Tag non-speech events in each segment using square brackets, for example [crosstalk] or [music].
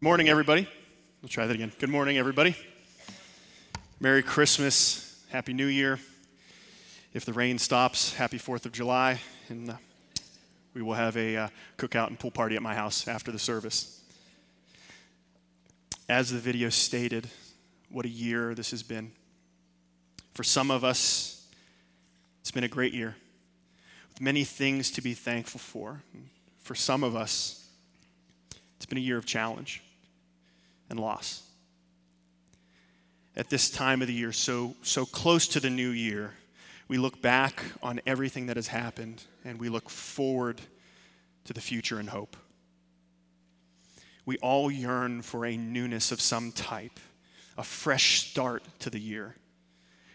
Morning, everybody. We'll try that again. Good morning, everybody. Merry Christmas. Happy New Year. If the rain stops, happy 4th of July. And uh, we will have a uh, cookout and pool party at my house after the service. As the video stated, what a year this has been. For some of us, it's been a great year with many things to be thankful for. For some of us, it's been a year of challenge and loss. At this time of the year, so, so close to the new year, we look back on everything that has happened and we look forward to the future and hope. We all yearn for a newness of some type, a fresh start to the year.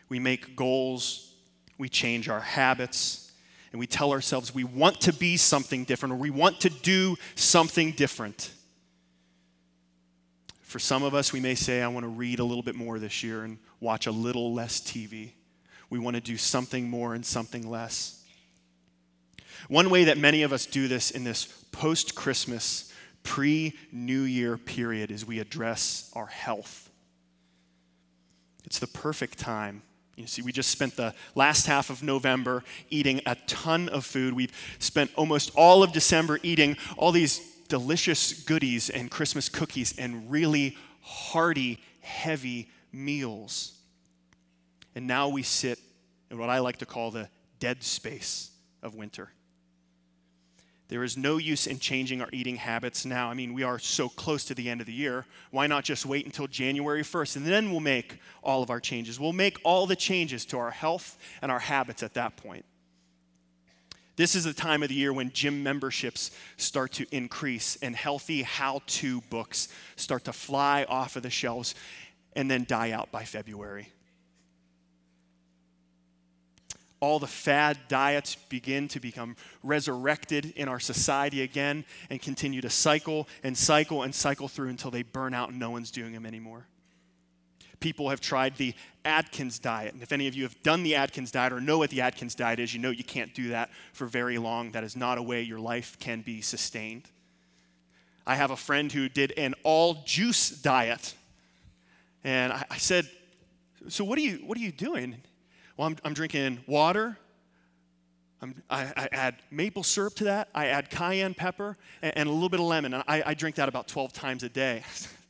We make goals, we change our habits, and we tell ourselves we want to be something different or we want to do something different. For some of us, we may say, I want to read a little bit more this year and watch a little less TV. We want to do something more and something less. One way that many of us do this in this post Christmas, pre New Year period is we address our health. It's the perfect time. You see, we just spent the last half of November eating a ton of food. We've spent almost all of December eating all these delicious goodies and Christmas cookies and really hearty, heavy meals. And now we sit in what I like to call the dead space of winter. There is no use in changing our eating habits now. I mean, we are so close to the end of the year. Why not just wait until January 1st and then we'll make all of our changes? We'll make all the changes to our health and our habits at that point. This is the time of the year when gym memberships start to increase and healthy how to books start to fly off of the shelves and then die out by February. All the fad diets begin to become resurrected in our society again and continue to cycle and cycle and cycle through until they burn out and no one's doing them anymore people have tried the Atkins diet. And if any of you have done the Atkins diet or know what the Atkins diet is, you know you can't do that for very long. That is not a way your life can be sustained. I have a friend who did an all juice diet. And I, I said, So what are you, what are you doing? Well, I'm, I'm drinking water. I'm, I, I, add maple syrup to that. I add cayenne pepper and, and a little bit of lemon. I, I drink that about 12 times a day. [laughs]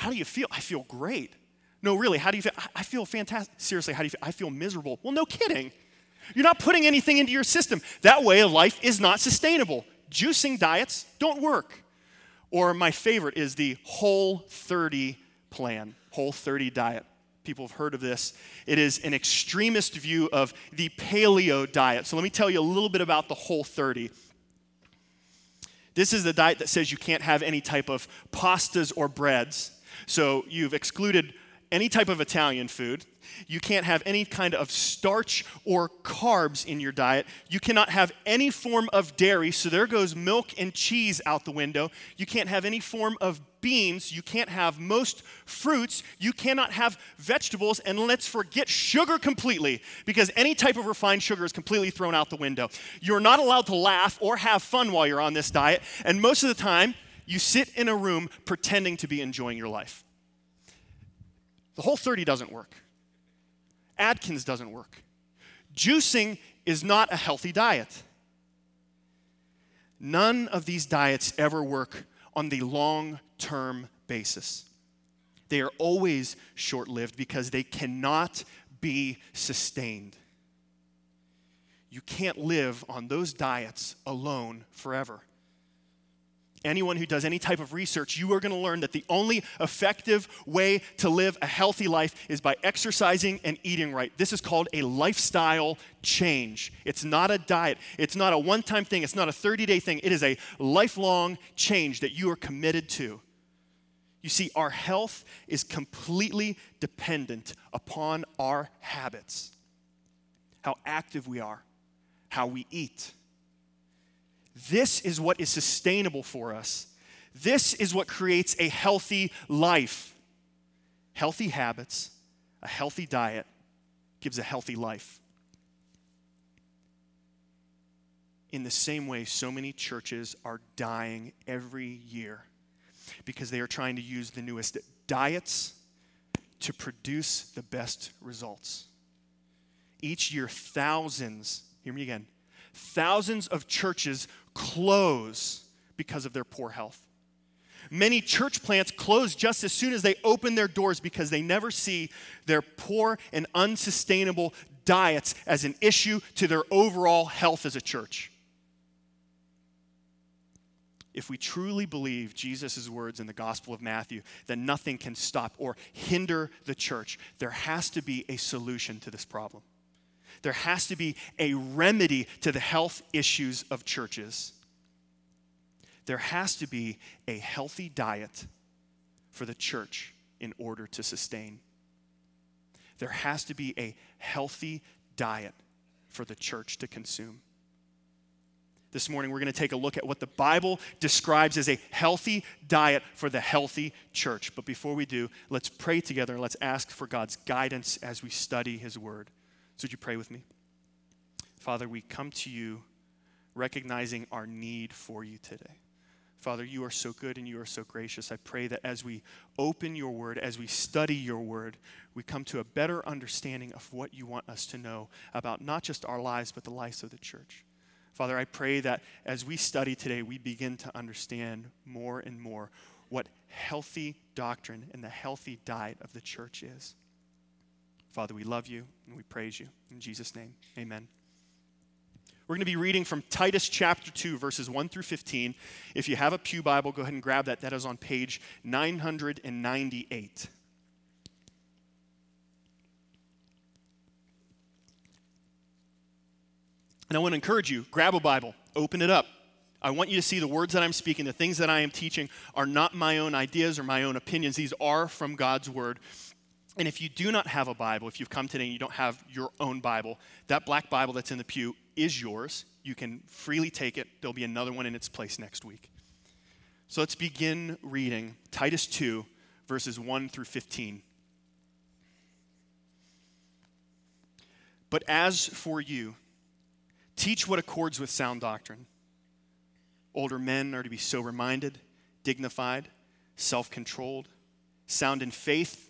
How do you feel? I feel great. No, really, how do you feel? I feel fantastic. Seriously, how do you feel? I feel miserable. Well, no kidding. You're not putting anything into your system. That way of life is not sustainable. Juicing diets don't work. Or my favorite is the Whole 30 plan, Whole 30 diet. People have heard of this. It is an extremist view of the paleo diet. So let me tell you a little bit about the Whole 30. This is the diet that says you can't have any type of pastas or breads. So you've excluded any type of Italian food. You can't have any kind of starch or carbs in your diet. You cannot have any form of dairy, so there goes milk and cheese out the window. You can't have any form of beans. You can't have most fruits. You cannot have vegetables. And let's forget sugar completely, because any type of refined sugar is completely thrown out the window. You're not allowed to laugh or have fun while you're on this diet. And most of the time, you sit in a room pretending to be enjoying your life. The whole 30 doesn't work. Atkins doesn't work. Juicing is not a healthy diet. None of these diets ever work on the long term basis. They are always short lived because they cannot be sustained. You can't live on those diets alone forever anyone who does any type of research, you are going to learn that the only effective way to live a healthy life is by exercising and eating right. This is called a lifestyle change. It's not a diet, it's not a one time thing, it's not a 30 day thing. It is a lifelong change that you are committed to. You see, our health is completely dependent upon our habits, how active we are, how we eat this is what is sustainable for us. This is what creates a healthy life. Healthy habits, a healthy diet gives a healthy life. In the same way, so many churches are dying every year. because they are trying to use the newest diets to produce the best results. Each year, thousands, hear me again, thousands of churches close because of their poor health. Many church plants close just as soon as they open their doors because they never see their poor and unsustainable diets as an issue to their overall health as a church. If we truly believe Jesus' words in the Gospel of Matthew that nothing can stop or hinder the church, there has to be a solution to this problem. There has to be a remedy to the health issues of churches. There has to be a healthy diet for the church in order to sustain. There has to be a healthy diet for the church to consume. This morning, we're going to take a look at what the Bible describes as a healthy diet for the healthy church. But before we do, let's pray together and let's ask for God's guidance as we study His Word. So, would you pray with me? Father, we come to you recognizing our need for you today. Father, you are so good and you are so gracious. I pray that as we open your word, as we study your word, we come to a better understanding of what you want us to know about not just our lives, but the lives of the church. Father, I pray that as we study today, we begin to understand more and more what healthy doctrine and the healthy diet of the church is. Father, we love you and we praise you. In Jesus' name, amen. We're going to be reading from Titus chapter 2, verses 1 through 15. If you have a Pew Bible, go ahead and grab that. That is on page 998. And I want to encourage you grab a Bible, open it up. I want you to see the words that I'm speaking, the things that I am teaching are not my own ideas or my own opinions. These are from God's Word. And if you do not have a Bible, if you've come today and you don't have your own Bible, that black Bible that's in the pew is yours. You can freely take it. There'll be another one in its place next week. So let's begin reading Titus 2, verses 1 through 15. But as for you, teach what accords with sound doctrine. Older men are to be sober minded, dignified, self controlled sound in faith,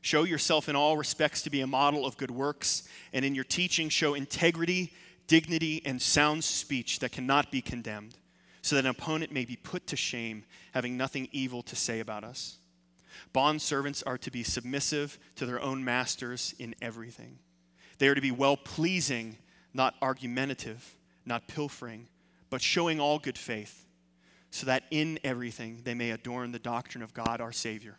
Show yourself in all respects to be a model of good works, and in your teaching, show integrity, dignity, and sound speech that cannot be condemned, so that an opponent may be put to shame, having nothing evil to say about us. Bond servants are to be submissive to their own masters in everything. They are to be well pleasing, not argumentative, not pilfering, but showing all good faith so that in everything they may adorn the doctrine of God our Savior.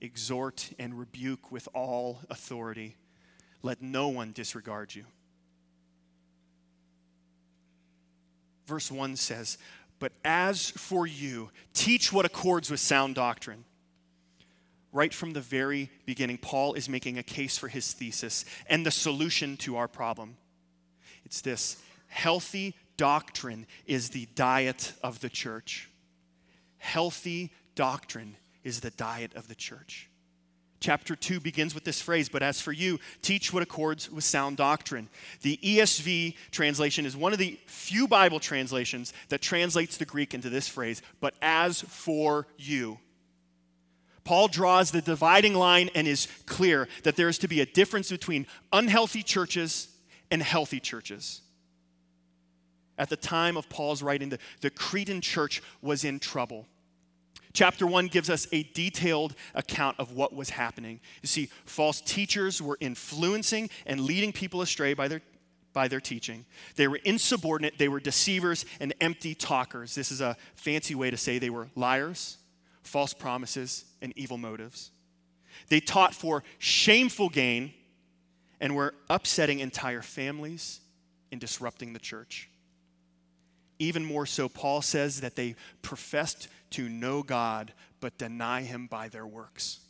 exhort and rebuke with all authority. Let no one disregard you. Verse 1 says, But as for you, teach what accords with sound doctrine. Right from the very beginning, Paul is making a case for his thesis and the solution to our problem. It's this healthy doctrine is the diet of the church. Healthy doctrine is the diet of the church. Chapter 2 begins with this phrase, but as for you, teach what accords with sound doctrine. The ESV translation is one of the few Bible translations that translates the Greek into this phrase, but as for you. Paul draws the dividing line and is clear that there is to be a difference between unhealthy churches and healthy churches. At the time of Paul's writing, the, the Cretan church was in trouble. Chapter 1 gives us a detailed account of what was happening. You see, false teachers were influencing and leading people astray by their, by their teaching. They were insubordinate, they were deceivers and empty talkers. This is a fancy way to say they were liars, false promises, and evil motives. They taught for shameful gain and were upsetting entire families and disrupting the church. Even more so, Paul says that they professed to know God but deny him by their works.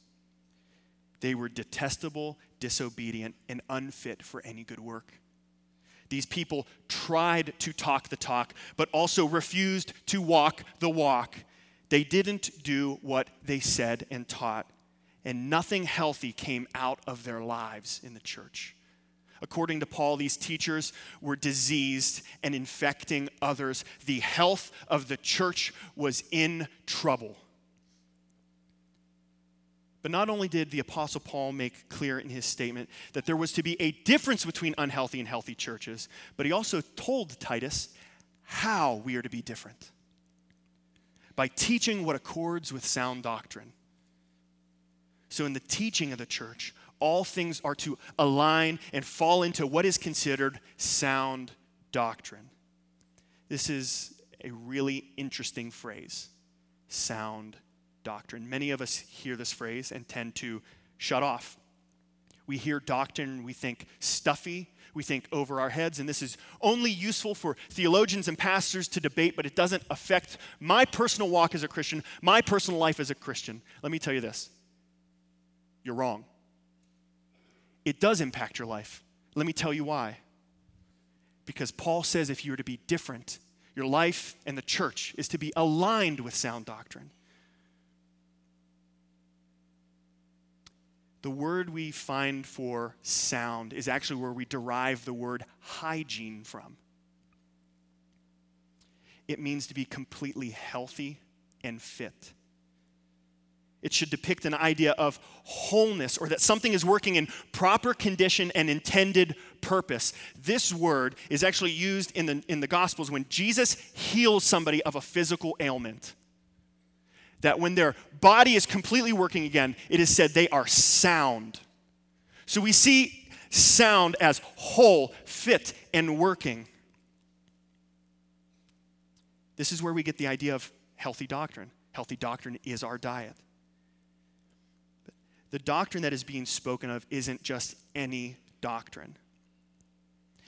They were detestable, disobedient, and unfit for any good work. These people tried to talk the talk, but also refused to walk the walk. They didn't do what they said and taught, and nothing healthy came out of their lives in the church. According to Paul, these teachers were diseased and infecting others. The health of the church was in trouble. But not only did the Apostle Paul make clear in his statement that there was to be a difference between unhealthy and healthy churches, but he also told Titus how we are to be different by teaching what accords with sound doctrine. So, in the teaching of the church, all things are to align and fall into what is considered sound doctrine. This is a really interesting phrase sound doctrine. Many of us hear this phrase and tend to shut off. We hear doctrine, we think stuffy, we think over our heads, and this is only useful for theologians and pastors to debate, but it doesn't affect my personal walk as a Christian, my personal life as a Christian. Let me tell you this you're wrong it does impact your life. Let me tell you why. Because Paul says if you are to be different, your life and the church is to be aligned with sound doctrine. The word we find for sound is actually where we derive the word hygiene from. It means to be completely healthy and fit. It should depict an idea of wholeness or that something is working in proper condition and intended purpose. This word is actually used in the, in the Gospels when Jesus heals somebody of a physical ailment. That when their body is completely working again, it is said they are sound. So we see sound as whole, fit, and working. This is where we get the idea of healthy doctrine. Healthy doctrine is our diet the doctrine that is being spoken of isn't just any doctrine.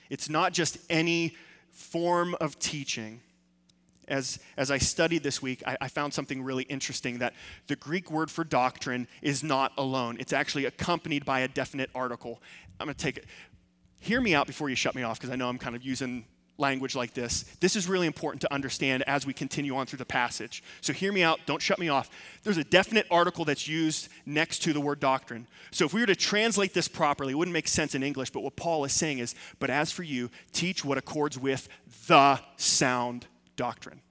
It's not just any form of teaching. As, as I studied this week, I, I, found something really interesting that the Greek word for doctrine is not alone. It's actually accompanied by a definite article. I'm going to take it. Hear me out before you shut me off because I know I'm kind of using language like this. This is really important to understand as we continue on through the passage. So hear me out, don't shut me off. There's a definite article that's used next to the word doctrine. So if we were to translate this properly, it wouldn't make sense in English, but what Paul is saying is, but as for you, teach what accords with the sound doctrine.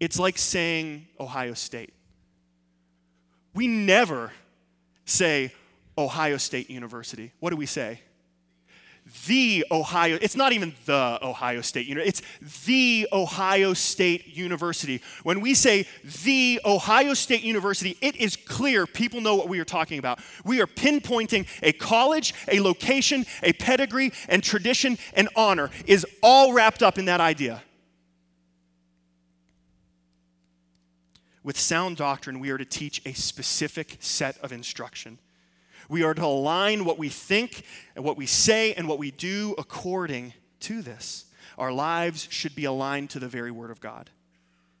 It's like saying Ohio State. We never say Ohio State University. What do we say? The Ohio, it's not even the Ohio State University, it's the Ohio State University. When we say the Ohio State University, it is clear people know what we are talking about. We are pinpointing a college, a location, a pedigree, and tradition and honor is all wrapped up in that idea. With sound doctrine, we are to teach a specific set of instruction. We are to align what we think and what we say and what we do according to this. Our lives should be aligned to the very Word of God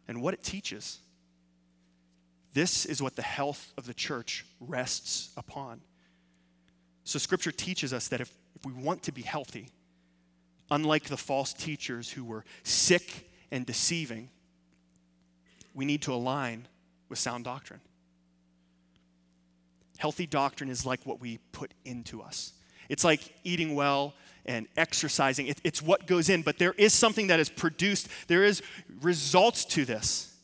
and what it teaches. This is what the health of the church rests upon. So, Scripture teaches us that if, if we want to be healthy, unlike the false teachers who were sick and deceiving, we need to align with sound doctrine. Healthy doctrine is like what we put into us. It's like eating well and exercising. It, it's what goes in, but there is something that is produced. There is results to this.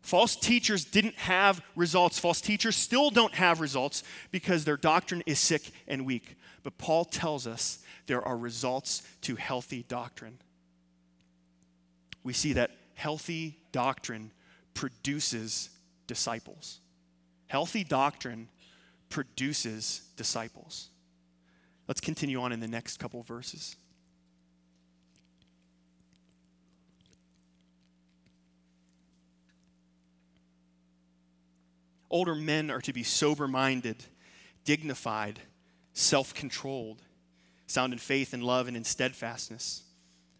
False teachers didn't have results. False teachers still don't have results because their doctrine is sick and weak. But Paul tells us there are results to healthy doctrine. We see that healthy doctrine produces disciples. Healthy doctrine produces disciples. Let's continue on in the next couple verses. Older men are to be sober minded, dignified, self controlled, sound in faith and love and in steadfastness.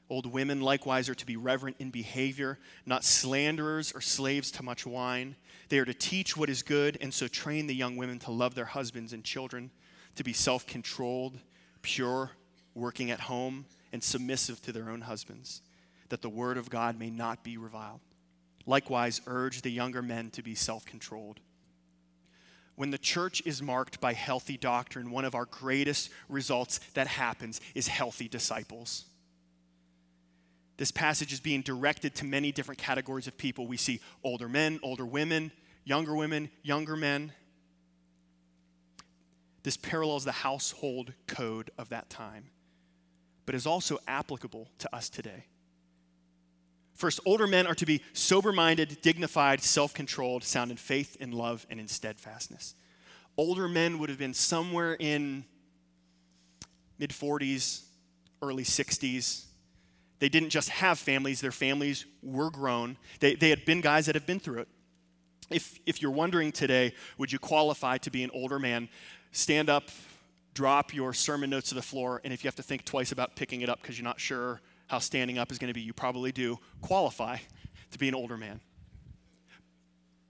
Old women likewise are to be reverent in behavior, not slanderers or slaves to much wine. They are to teach what is good, and so train the young women to love their husbands and children, to be self controlled, pure, working at home, and submissive to their own husbands, that the word of God may not be reviled. Likewise, urge the younger men to be self controlled. When the church is marked by healthy doctrine, one of our greatest results that happens is healthy disciples. This passage is being directed to many different categories of people. We see older men, older women, younger women, younger men. This parallels the household code of that time, but is also applicable to us today. First, older men are to be sober minded, dignified, self controlled, sound in faith, in love, and in steadfastness. Older men would have been somewhere in mid 40s, early 60s. They didn't just have families, their families were grown. They, they had been guys that have been through it. If, if you're wondering today, would you qualify to be an older man? Stand up, drop your sermon notes to the floor, and if you have to think twice about picking it up because you're not sure how standing up is going to be, you probably do qualify to be an older man.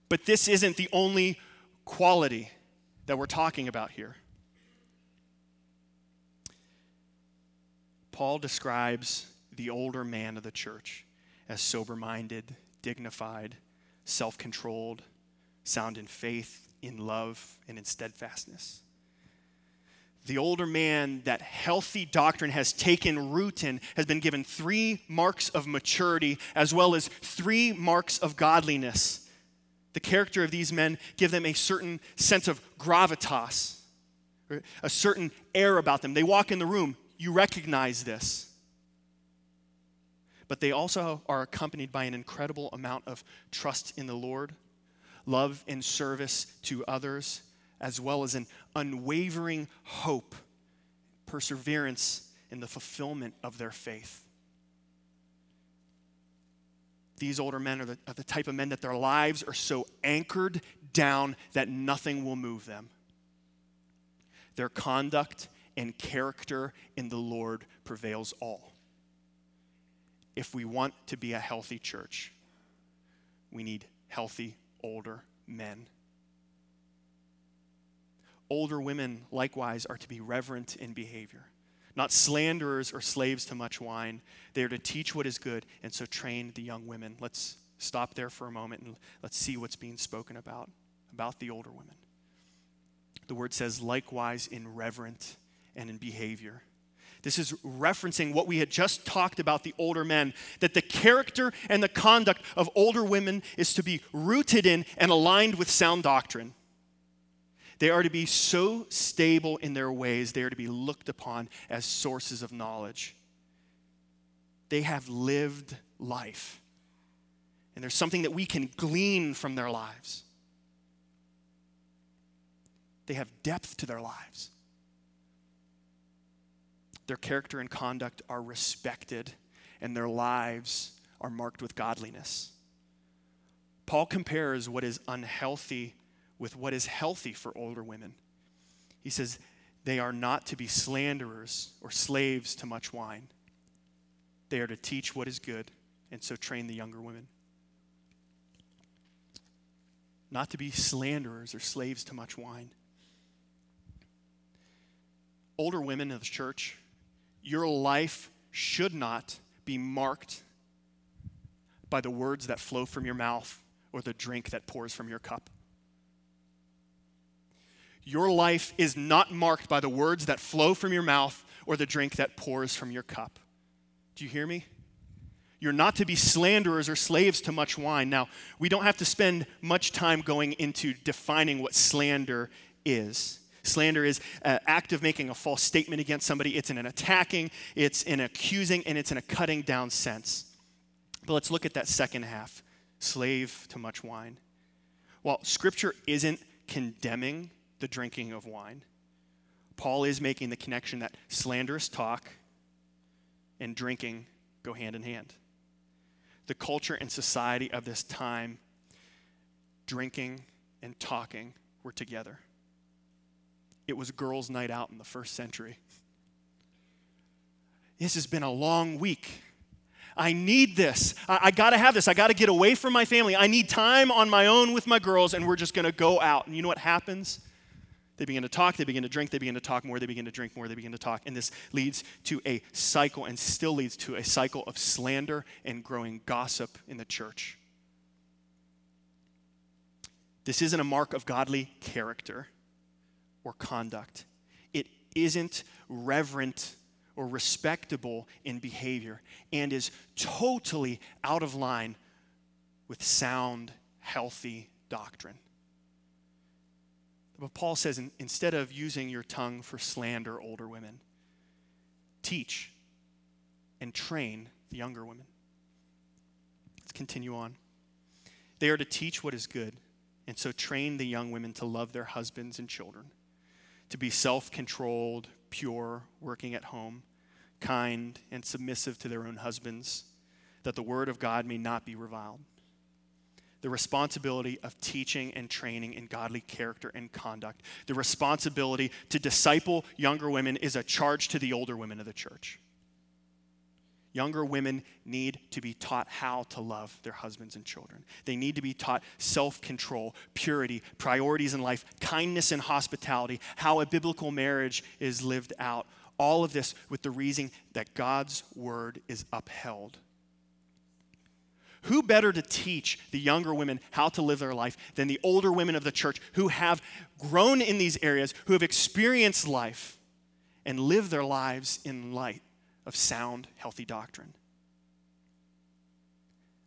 But this isn't the only quality that we're talking about here. Paul describes the older man of the church as sober minded, dignified, self controlled, sound in faith, in love, and in steadfastness the older man that healthy doctrine has taken root in has been given three marks of maturity as well as three marks of godliness. The character of these men give them a certain sense of gravitas, a certain air about them. They walk in the room, you recognize this. But they also are accompanied by an incredible amount of trust in the Lord, love and service to others, as well as an unwavering hope, perseverance in the fulfillment of their faith. These older men are the, are the type of men that their lives are so anchored down that nothing will move them. Their conduct and character in the Lord prevails all. If we want to be a healthy church, we need healthy older men. Older women, likewise, are to be reverent in behavior, not slanderers or slaves to much wine. They are to teach what is good, and so train the young women. Let's stop there for a moment and let's see what's being spoken about, about the older women. The word says, likewise, in reverent and in behavior. This is referencing what we had just talked about the older men, that the character and the conduct of older women is to be rooted in and aligned with sound doctrine. They are to be so stable in their ways, they are to be looked upon as sources of knowledge. They have lived life. And there's something that we can glean from their lives. They have depth to their lives. Their character and conduct are respected, and their lives are marked with godliness. Paul compares what is unhealthy with what is healthy for older women. He says, they are not to be slanderers or slaves to much wine. They are to teach what is good and so train the younger women. Not to be slanderers or slaves to much wine. Older women of the church, your life should not be marked by the words that flow from your mouth or the drink that pours from your cup. Your life is not marked by the words that flow from your mouth or the drink that pours from your cup. Do you hear me? You're not to be slanderers or slaves to much wine. Now, we don't have to spend much time going into defining what slander is. Slander is an act of making a false statement against somebody. It's in an attacking, it's in accusing, and it's in a cutting down sense. But let's look at that second half slave to much wine. While Scripture isn't condemning the drinking of wine, Paul is making the connection that slanderous talk and drinking go hand in hand. The culture and society of this time, drinking and talking were together. It was girls' night out in the first century. This has been a long week. I need this. I, I got to have this. I got to get away from my family. I need time on my own with my girls, and we're just going to go out. And you know what happens? They begin to talk, they begin to drink, they begin to talk more, they begin to drink more, they begin to talk. And this leads to a cycle and still leads to a cycle of slander and growing gossip in the church. This isn't a mark of godly character or conduct, it isn't reverent or respectable in behavior and is totally out of line with sound, healthy doctrine. But Paul says instead of using your tongue for slander older women, teach and train the younger women. Let's continue on. They are to teach what is good, and so train the young women to love their husbands and children, to be self controlled, pure, working at home, kind, and submissive to their own husbands, that the word of God may not be reviled the responsibility of teaching and training in godly character and conduct. The responsibility to disciple younger women is a charge to the older women of the church. Younger women need to be taught how to love their husbands and children. They need to be taught self control, purity, priorities in life, kindness and hospitality, how a biblical marriage is lived out. All of this with the reason that God's word is upheld who better to teach the younger women how to live their life than the older women of the church who have grown in these areas, who have experienced life and lived their lives in light of sound, healthy doctrine?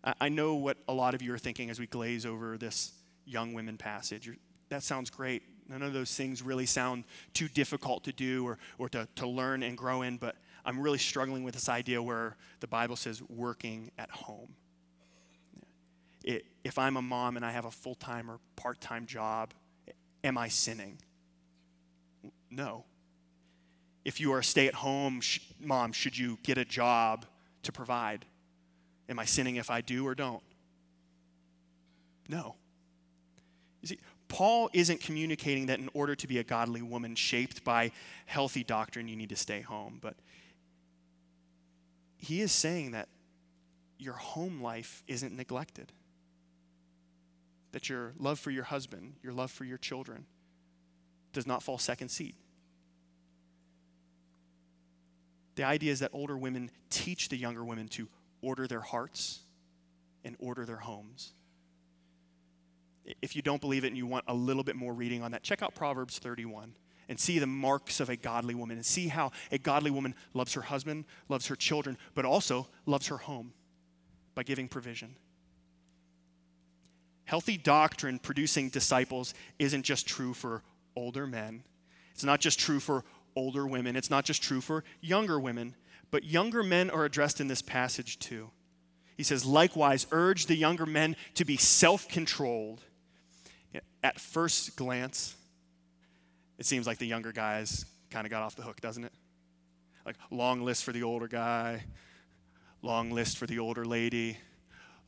I know what a lot of you are thinking as we glaze over this young women passage. That sounds great. None of those things really sound too difficult to do or, or to, to learn and grow in, but I'm really struggling with this idea where the Bible says working at home if I'm a mom and I have a full time or part time job, am I sinning? No. If you are a stay at home sh- mom, should you get a job to provide? Am I sinning if I do or don't? No. You see, Paul isn't communicating that in order to be a godly woman shaped by healthy doctrine, you need to stay home. But he is saying that your home life isn't neglected that your love for your husband, your love for your children, does not fall second seat. The idea is that older women teach the younger women to order their hearts and order their homes. If you don't believe it and you want a little bit more reading on that, check out Proverbs 31 and see the marks of a godly woman and see how a godly woman loves her husband, loves her children, but also loves her home by giving provision. Healthy doctrine producing disciples isn't just true for older men, it's not just true for older women, it's not just true for younger women, but younger men are addressed in this passage too. He says, likewise, urge the younger men to be self controlled. At first glance, it seems like the younger guys kind of got off the hook, doesn't it? Like, long list for the older guy, long list for the older lady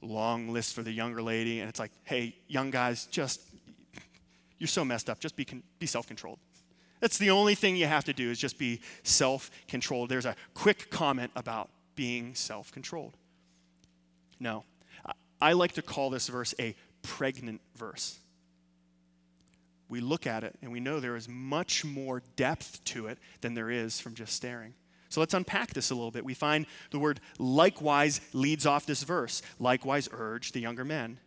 long list for the younger lady, and it's like, hey, young guys, just, you're so messed up, just be, be self controlled. That's the only thing you have to do is just be self controlled. There's a quick comment about being self controlled. No, I like to call this verse a pregnant verse. We look at it and we know there is much more depth to it than there is from just staring. So let's unpack this a little bit. We find the word likewise leads off this verse. Likewise, urge the younger men.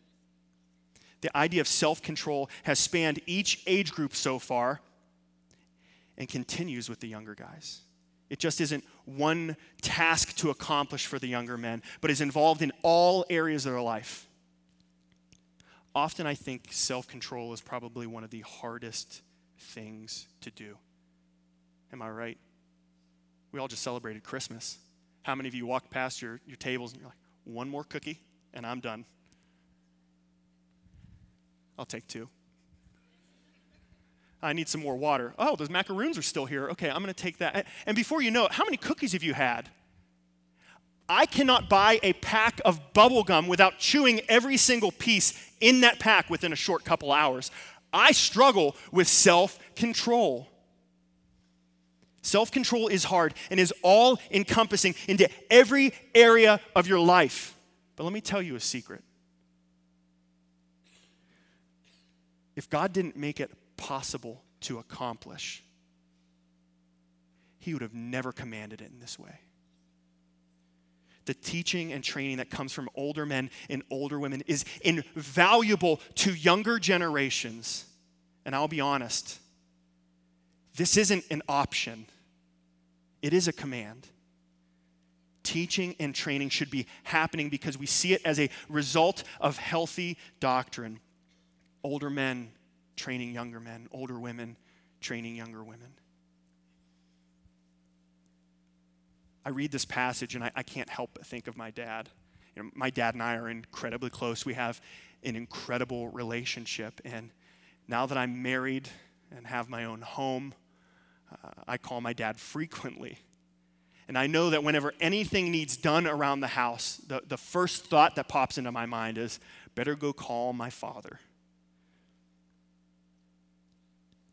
The idea of self control has spanned each age group so far and continues with the younger guys. It just isn't one task to accomplish for the younger men, but is involved in all areas of their life. Often, I think self control is probably one of the hardest things to do. Am I right? We all just celebrated Christmas. How many of you walked past your, your tables and you're like, one more cookie and I'm done? I'll take two. I need some more water. Oh, those macaroons are still here. Okay, I'm going to take that. And before you know it, how many cookies have you had? I cannot buy a pack of bubble gum without chewing every single piece in that pack within a short couple hours. I struggle with self control. Self control is hard and is all encompassing into every area of your life. But let me tell you a secret. If God didn't make it possible to accomplish, He would have never commanded it in this way the teaching and training that comes from older men and older women is invaluable to younger generations. And I'll be honest, this isn't an option, it is a command. Teaching and training should be happening because we see it as a result of healthy doctrine. Older men training younger men, older women training younger women. I read this passage and I, I can't help but think of my dad. You know, my dad and I are incredibly close. We have an incredible relationship. And now that I'm married and have my own home, uh, I call my dad frequently. And I know that whenever anything needs done around the house, the, the first thought that pops into my mind is better go call my father.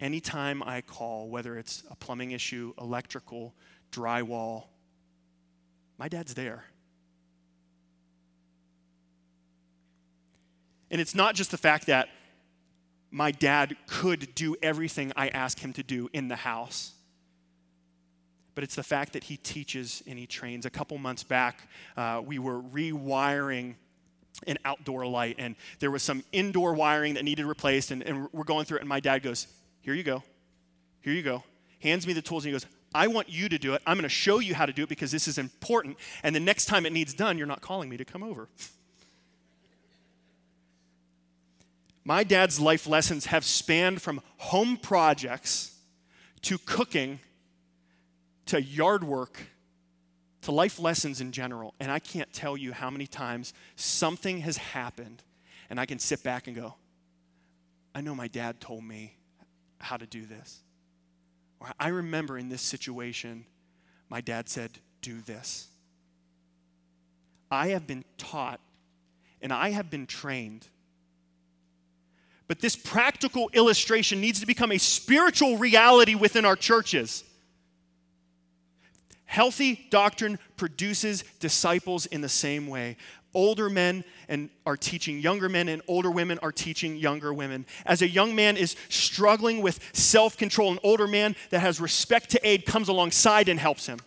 Anytime I call, whether it's a plumbing issue, electrical, drywall, my dad's there. And it's not just the fact that my dad could do everything I ask him to do in the house, but it's the fact that he teaches and he trains. A couple months back, uh, we were rewiring an outdoor light, and there was some indoor wiring that needed replaced, and, and we're going through it, and my dad goes, Here you go. Here you go. Hands me the tools, and he goes, I want you to do it. I'm going to show you how to do it because this is important. And the next time it needs done, you're not calling me to come over. [laughs] My dad's life lessons have spanned from home projects to cooking to yard work to life lessons in general. And I can't tell you how many times something has happened and I can sit back and go, I know my dad told me how to do this. I remember in this situation, my dad said, Do this. I have been taught and I have been trained. But this practical illustration needs to become a spiritual reality within our churches. Healthy doctrine produces disciples in the same way older men and are teaching younger men and older women are teaching younger women. As a young man is struggling with self-control an older man that has respect to aid comes alongside and helps him.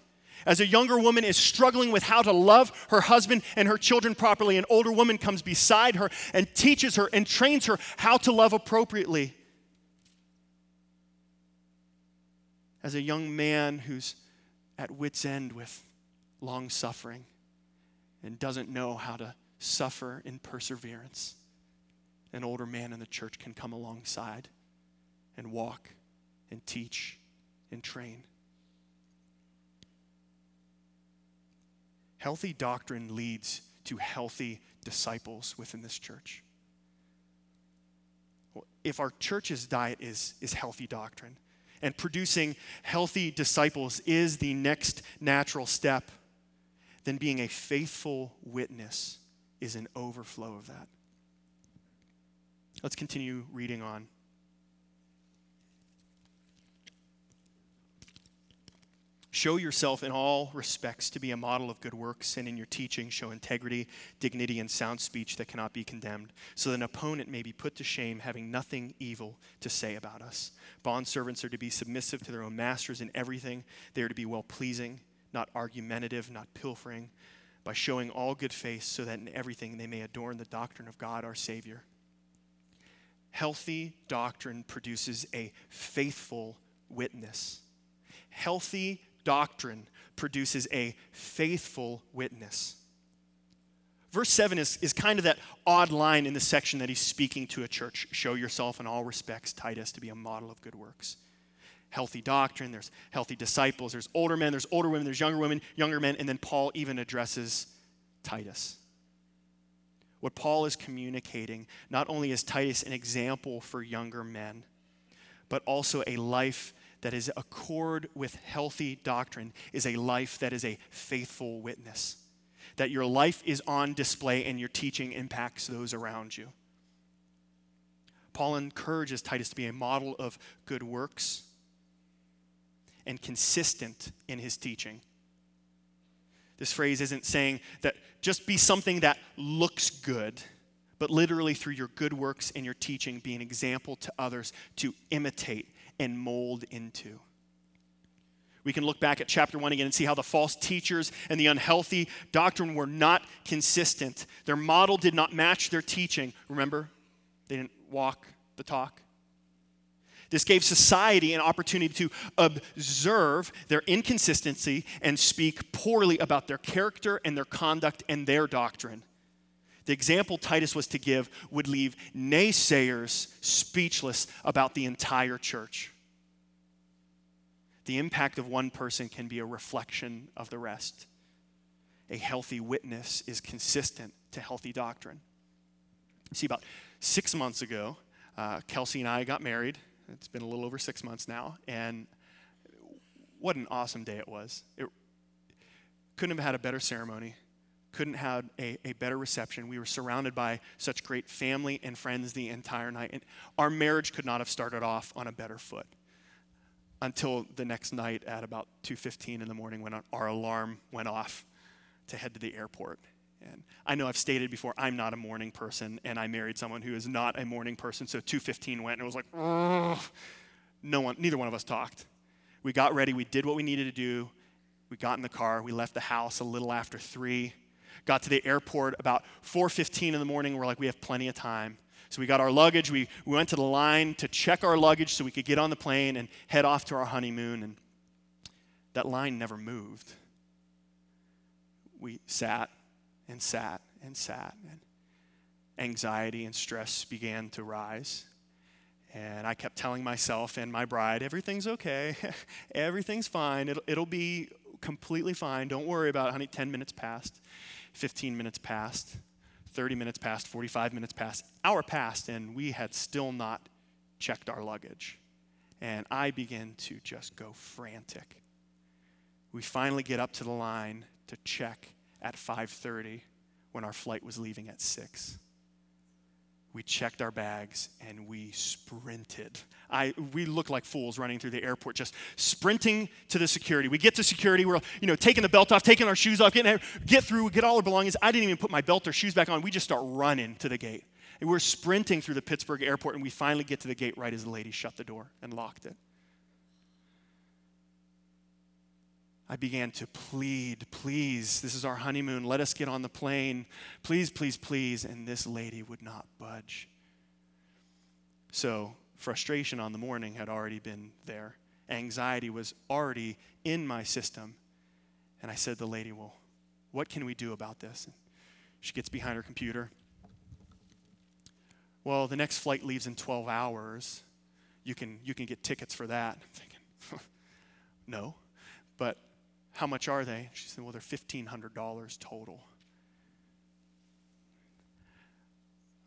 As a younger woman is struggling with how to love her husband and her children properly an older woman comes beside her and teaches her and trains her how to love appropriately. As a young man who's at wit's end with long suffering and doesn't know how to suffer in perseverance, an older man in the church can come alongside and walk and teach and train. Healthy doctrine leads to healthy disciples within this church. If our church's diet is, is healthy doctrine and producing healthy disciples is the next natural step, then being a faithful witness is an overflow of that. Let's continue reading on. Show yourself in all respects to be a model of good works, and in your teaching, show integrity, dignity, and sound speech that cannot be condemned, so that an opponent may be put to shame, having nothing evil to say about us. Bondservants are to be submissive to their own masters in everything, they are to be well pleasing not argumentative, not pilfering, by showing all good faith, so that in everything they may adorn the doctrine of God our Savior. Healthy doctrine produces a faithful witness. Healthy doctrine produces a faithful witness. Verse 7 is, is kind of that odd line in the section that he's speaking to a church. Show yourself in all respects, Titus, to be a model of good works healthy doctrine, there's healthy disciples, there's older men, there's older women, there's younger women, younger men, and then Paul even addresses Titus. What Paul is communicating not only is Titus an example for younger men, but also a life that is accord with healthy doctrine is a life that is a faithful witness. That your life is on display and your teaching impacts those around you. Paul encourages Titus to be a model of good works and consistent in his teaching. This phrase isn't saying that just be something that looks good, but literally through your good works and your teaching, be an example to others to imitate and mold into. We can look back at chapter 1 again and see how the false teachers and the unhealthy doctrine were not consistent. Their model did not match their teaching. Remember? They didn't walk the talk. This gave society an opportunity to observe their inconsistency and speak poorly about their character and their conduct and their doctrine. The example Titus was to give would leave naysayers speechless about the entire church. The impact of one person can be a reflection of the rest. A healthy witness is consistent to healthy doctrine. See, about six months ago, uh, Kelsey and I got married. It's been a little over six months now, and what an awesome day it was. It couldn't have had a better ceremony, couldn't have a, a better reception. We were surrounded by such great family and friends the entire night, and our marriage could not have started off on a better foot until the next night at about 2.15 in the morning when our alarm went off to head to the airport and I know I've stated before, I'm not a morning person, and I married someone who is not a morning person. So 215 went, and it was like, no one, neither one of us talked. We got ready, we did what we needed to do. We got in the car, we left the house a little after three. Got to the airport about 4:15 in the morning. We're like, we have plenty of time. So we got our luggage. We, we went to the line to check our luggage so we could get on the plane and head off to our honeymoon. And that line never moved. We sat and sat and sat. And anxiety and stress began to rise. And I kept telling myself and my bride, everything's okay. [laughs] everything's fine. It'll, it'll be completely fine. Don't worry about it, honey. 10 minutes passed, 15 minutes passed, 30 minutes passed, 45 minutes passed, hour passed, and we had still not checked our luggage. And I began to just go frantic. We finally get up to the line to check at 5:30 when our flight was leaving at 6. We checked our bags and we sprinted. I, we looked like fools running through the airport, just sprinting to the security. We get to security, we're you know taking the belt off, taking our shoes off, getting get through, get all our belongings. I didn't even put my belt or shoes back on. We just start running to the gate. And we're sprinting through the Pittsburgh airport, and we finally get to the gate right as the lady shut the door and locked it. I began to plead, please, this is our honeymoon. Let us get on the plane. Please, please, please. And this lady would not budge. So, frustration on the morning had already been there. Anxiety was already in my system. And I said to the lady, Well, what can we do about this? And she gets behind her computer. Well, the next flight leaves in 12 hours. You can, you can get tickets for that. I'm thinking, [laughs] no. But how much are they? She said, Well, they're $1,500 total.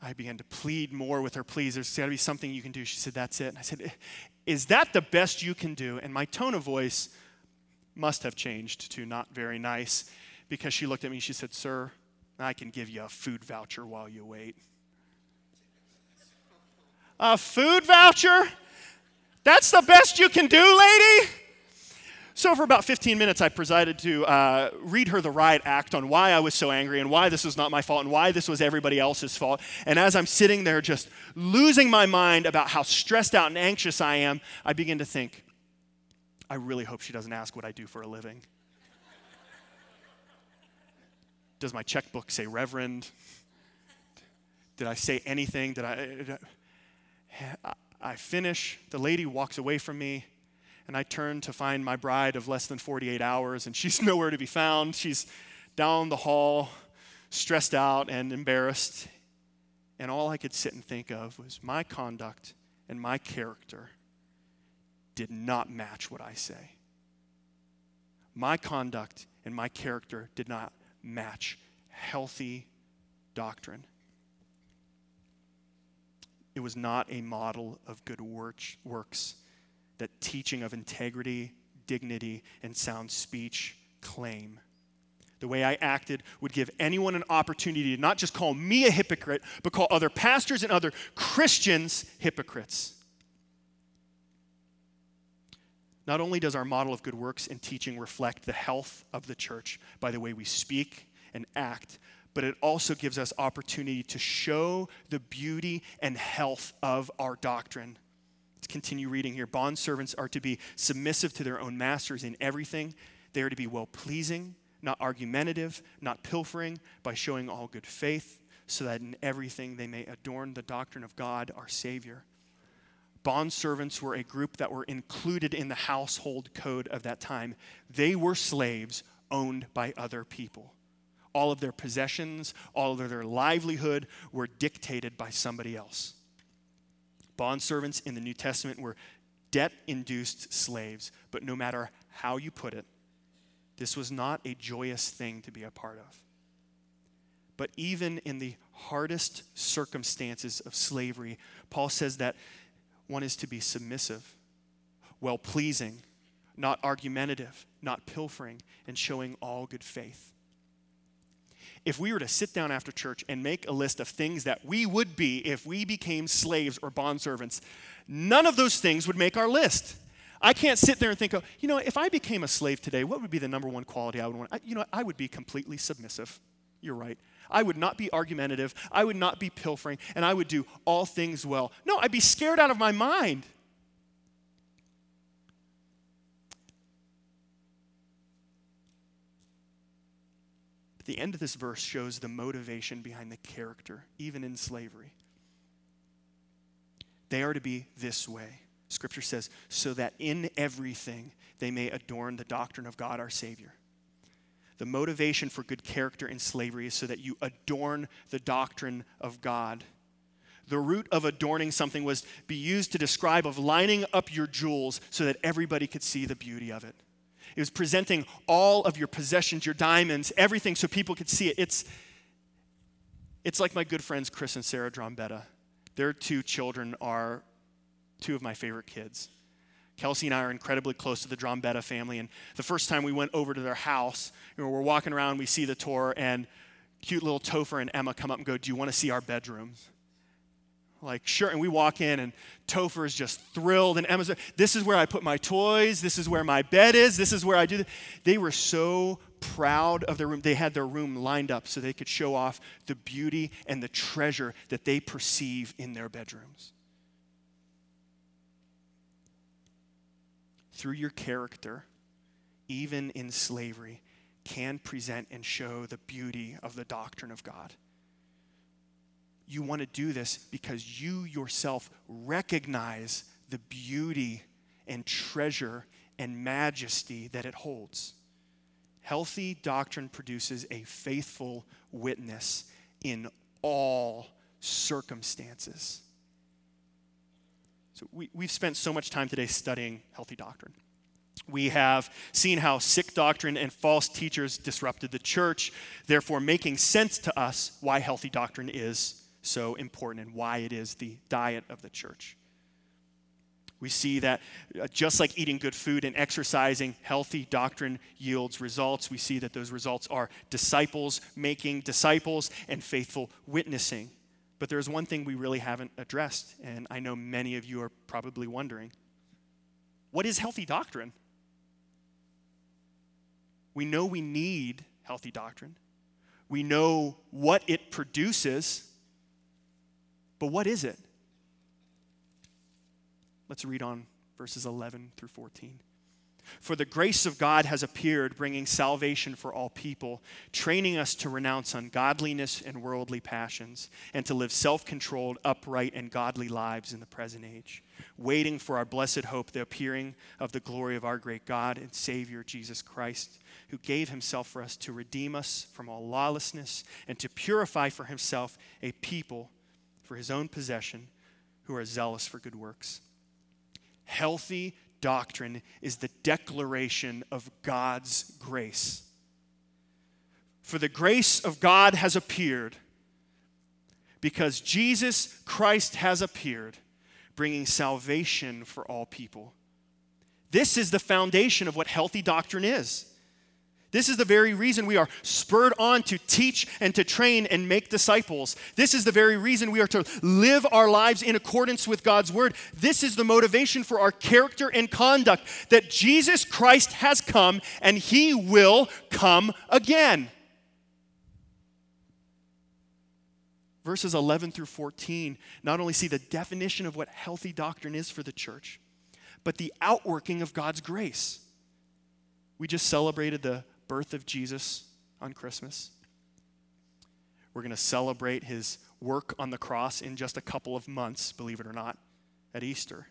I began to plead more with her. Please, there's got to be something you can do. She said, That's it. And I said, Is that the best you can do? And my tone of voice must have changed to not very nice because she looked at me and she said, Sir, I can give you a food voucher while you wait. A food voucher? That's the best you can do, lady? So, for about 15 minutes, I presided to uh, read her the riot act on why I was so angry and why this was not my fault and why this was everybody else's fault. And as I'm sitting there just losing my mind about how stressed out and anxious I am, I begin to think, I really hope she doesn't ask what I do for a living. Does my checkbook say Reverend? Did I say anything? Did I? Did I, I finish. The lady walks away from me and I turn to find my bride of less than 48 hours, and she's [laughs] nowhere to be found. She's down the hall, stressed out and embarrassed. And all I could sit and think of was my conduct and my character did not match what I say. My conduct and my character did not match healthy doctrine. it was not a model of good works that teaching of integrity, dignity, and sound speech claim. The way I acted would give anyone an opportunity to not just call me a hypocrite, but call other pastors and other Christians hypocrites. Not only does our model of good works and teaching reflect the health of the church by the way we speak and act, but it also gives us opportunity to show the beauty and health of our doctrine. Continue reading here. Bond servants are to be submissive to their own masters in everything. They are to be well pleasing, not argumentative, not pilfering, by showing all good faith, so that in everything they may adorn the doctrine of God our Savior. Bond servants were a group that were included in the household code of that time. They were slaves owned by other people. All of their possessions, all of their livelihood were dictated by somebody else. Bond servants in the New Testament were debt induced slaves, but no matter how you put it, this was not a joyous thing to be a part of. But even in the hardest circumstances of slavery, Paul says that one is to be submissive, well pleasing, not argumentative, not pilfering, and showing all good faith. If we were to sit down after church and make a list of things that we would be if we became slaves or bondservants, none of those things would make our list. I can't sit there and think, oh, you know, if I became a slave today, what would be the number one quality I would want? I, you know, I would be completely submissive. You're right. I would not be argumentative. I would not be pilfering, and I would do all things well. No, I'd be scared out of my mind. The end of this verse shows the motivation behind the character, even in slavery. They are to be this way. Scripture says, so that in everything they may adorn the doctrine of God our Savior. The motivation for good character in slavery is so that you adorn the doctrine of God. The root of adorning something was be used to describe of lining up your jewels so that everybody could see the beauty of it. It was presenting all of your possessions, your diamonds, everything so people could see it. It's, it's like my good friends Chris and Sarah Drombetta. Their two children are two of my favorite kids. Kelsey and I are incredibly close to the Drombetta family. And the first time we went over to their house, you know, we're walking around, we see the tour, and cute little Topher and Emma come up and go, Do you want to see our bedrooms? Like, sure. And we walk in, and Topher is just thrilled. And Emma's, this is where I put my toys. This is where my bed is. This is where I do. They were so proud of their room. They had their room lined up so they could show off the beauty and the treasure that they perceive in their bedrooms. through your character, even in slavery, can present and show the beauty of the doctrine of God. You want to do this because you yourself recognize the beauty and treasure and majesty that it holds. Healthy doctrine produces a faithful witness in all circumstances. So we, we've spent so much time today studying healthy doctrine. We have seen how sick doctrine and false teachers disrupted the church, therefore making sense to us why healthy doctrine is so important and why it is the diet of the church. We see that uh, just like eating good food and exercising, healthy doctrine yields results. We see that those results are disciples making disciples and faithful witnessing. But there's one thing we really haven't addressed, and I know many of you are probably wondering what is healthy doctrine? We know we need healthy doctrine, we know what it produces, but what is it? Let's read on verses 11 through 14. For the grace of God has appeared, bringing salvation for all people, training us to renounce ungodliness and worldly passions, and to live self controlled, upright, and godly lives in the present age, waiting for our blessed hope, the appearing of the glory of our great God and Savior, Jesus Christ, who gave himself for us to redeem us from all lawlessness and to purify for himself a people for his own possession who are zealous for good works. Healthy, doctrine is the declaration of God's grace. For the grace of God has appeared, because Jesus Christ has appeared, bringing salvation for all people. This is the foundation of what healthy doctrine is. This is the very reason we are spurred on to teach and to train and make disciples. This is the very reason we are to live our lives in accordance with God's word. This is the motivation for our character and conduct that Jesus Christ has come and he will come again. Verses 11 through 14 not only see the definition of what healthy doctrine is for the church, but the outworking of God's grace. We just celebrated the birth of Jesus on Christmas. We're going to celebrate his work on the cross in just a couple of months, believe it or not, at Easter.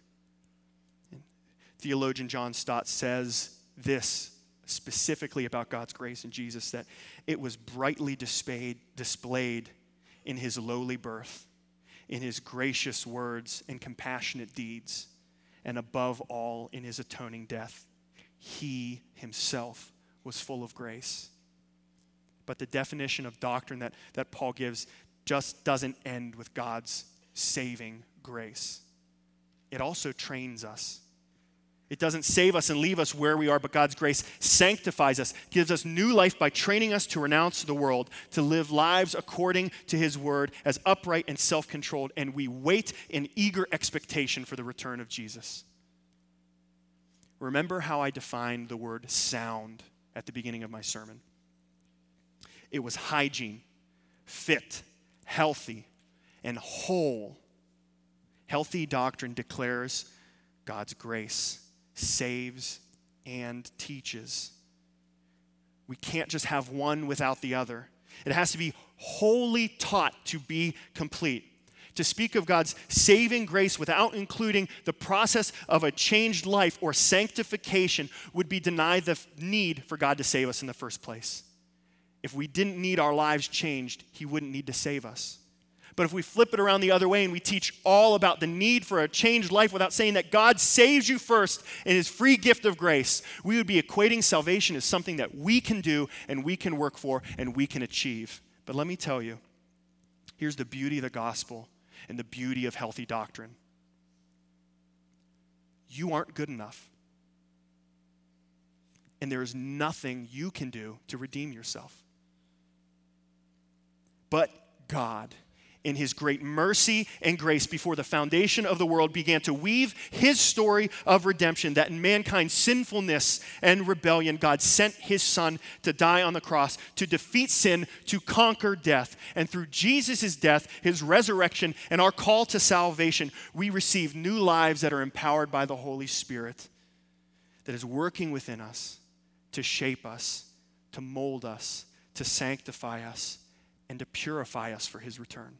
And theologian John Stott says this specifically about God's grace in Jesus that it was brightly displayed, displayed in his lowly birth, in his gracious words and compassionate deeds, and above all, in his atoning death. He himself was full of grace. But the definition of doctrine that, that Paul gives just doesn't end with God's saving grace, it also trains us. It doesn't save us and leave us where we are, but God's grace sanctifies us, gives us new life by training us to renounce the world, to live lives according to His word as upright and self controlled, and we wait in eager expectation for the return of Jesus. Remember how I defined the word sound at the beginning of my sermon. It was hygiene, fit, healthy, and whole. Healthy doctrine declares God's grace, saves, and teaches. We can't just have one without the other. It has to be wholly taught to be complete to speak of God's saving grace without including the process of a changed life or sanctification would be denied the need for God to save us in the first place. If we didn't need our lives changed, He wouldn't need to save us. But if we flip it around the other way and we teach all about the need for a changed life without saying that God saves you first in His free gift of grace, we would be equating salvation as something that we can do and we can work for and we can achieve. But let me tell you, here's the beauty of the gospel and the beauty of healthy doctrine. You aren't good enough. And there is nothing you can do to redeem yourself. But God in his great mercy and grace before the foundation of the world began to weave his story of redemption that in mankind's sinfulness and rebellion god sent his son to die on the cross to defeat sin to conquer death. And through jesus' death his resurrection and our call to salvation we receive new lives that are empowered by the holy spirit that is working within us to shape us to mold us to sanctify us and to purify us for his return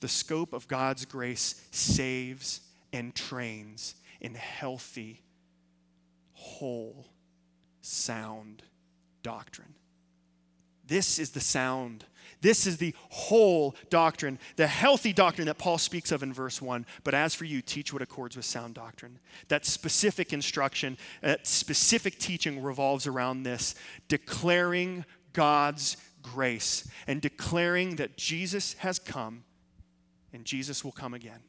the scope of God's grace saves and trains in healthy, whole, sound doctrine. This is the sound. This is the whole doctrine, the healthy doctrine that Paul speaks of in verse 1. But as for you, teach what accords with sound doctrine. That specific instruction, that specific teaching revolves around this declaring God's grace and declaring that Jesus has come and Jesus will come again.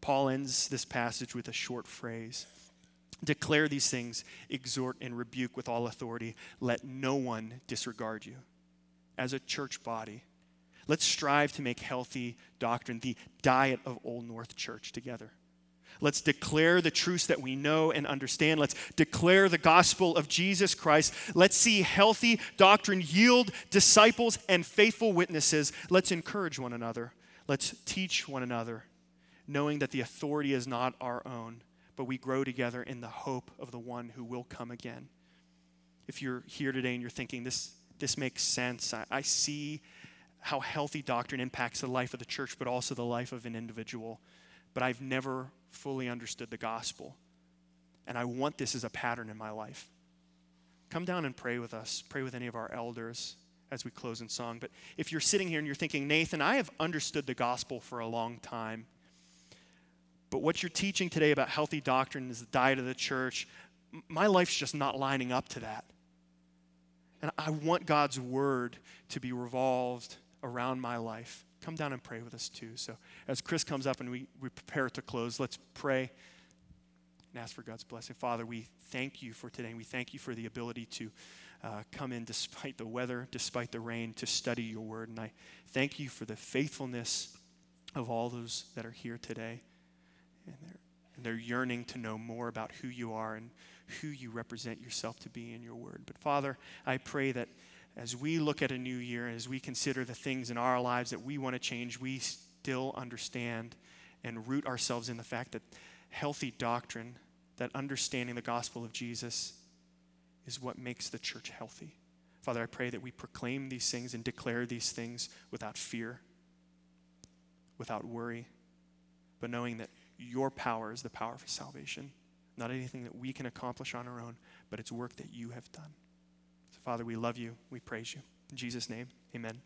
Paul ends this passage with a short phrase Declare these things, exhort and rebuke with all authority. Let no one disregard you. As a church body, let's strive to make healthy doctrine the diet of Old North Church together. Let's declare the truths that we know and understand. Let's declare the gospel of Jesus Christ. Let's see healthy doctrine yield disciples and faithful witnesses. Let's encourage one another. Let's teach one another, knowing that the authority is not our own, but we grow together in the hope of the one who will come again. If you're here today and you're thinking, this, this makes sense, I, I see how healthy doctrine impacts the life of the church, but also the life of an individual, but I've never fully understood the gospel. And I want this as a pattern in my life. Come down and pray with us. Pray with any of our elders as we close in song. But if you're sitting here and you're thinking, Nathan, I have understood the gospel for a long time, but what you're teaching today about healthy doctrine is the diet of the church, my life's just not lining up to that. And I want God's word to be revolved around my life, come down and pray with us too. So as Chris comes up and we, we prepare to close, let's pray and ask for God's blessing. Father, we thank you for today. We thank you for the ability to uh, come in despite the weather, despite the rain, to study your word. And I thank you for the faithfulness of all those that are here today. And they're, and they're yearning to know more about who you are and who you represent yourself to be in your word. But Father, I pray that as we look at a new year, as we consider the things in our lives that we want to change, we still understand and root ourselves in the fact that healthy doctrine, that understanding the gospel of Jesus, is what makes the church healthy. Father, I pray that we proclaim these things and declare these things without fear, without worry, but knowing that your power is the power for salvation. Not anything that we can accomplish on our own, but it's work that you have done. So, Father, we love you. We praise you. In Jesus' name, amen.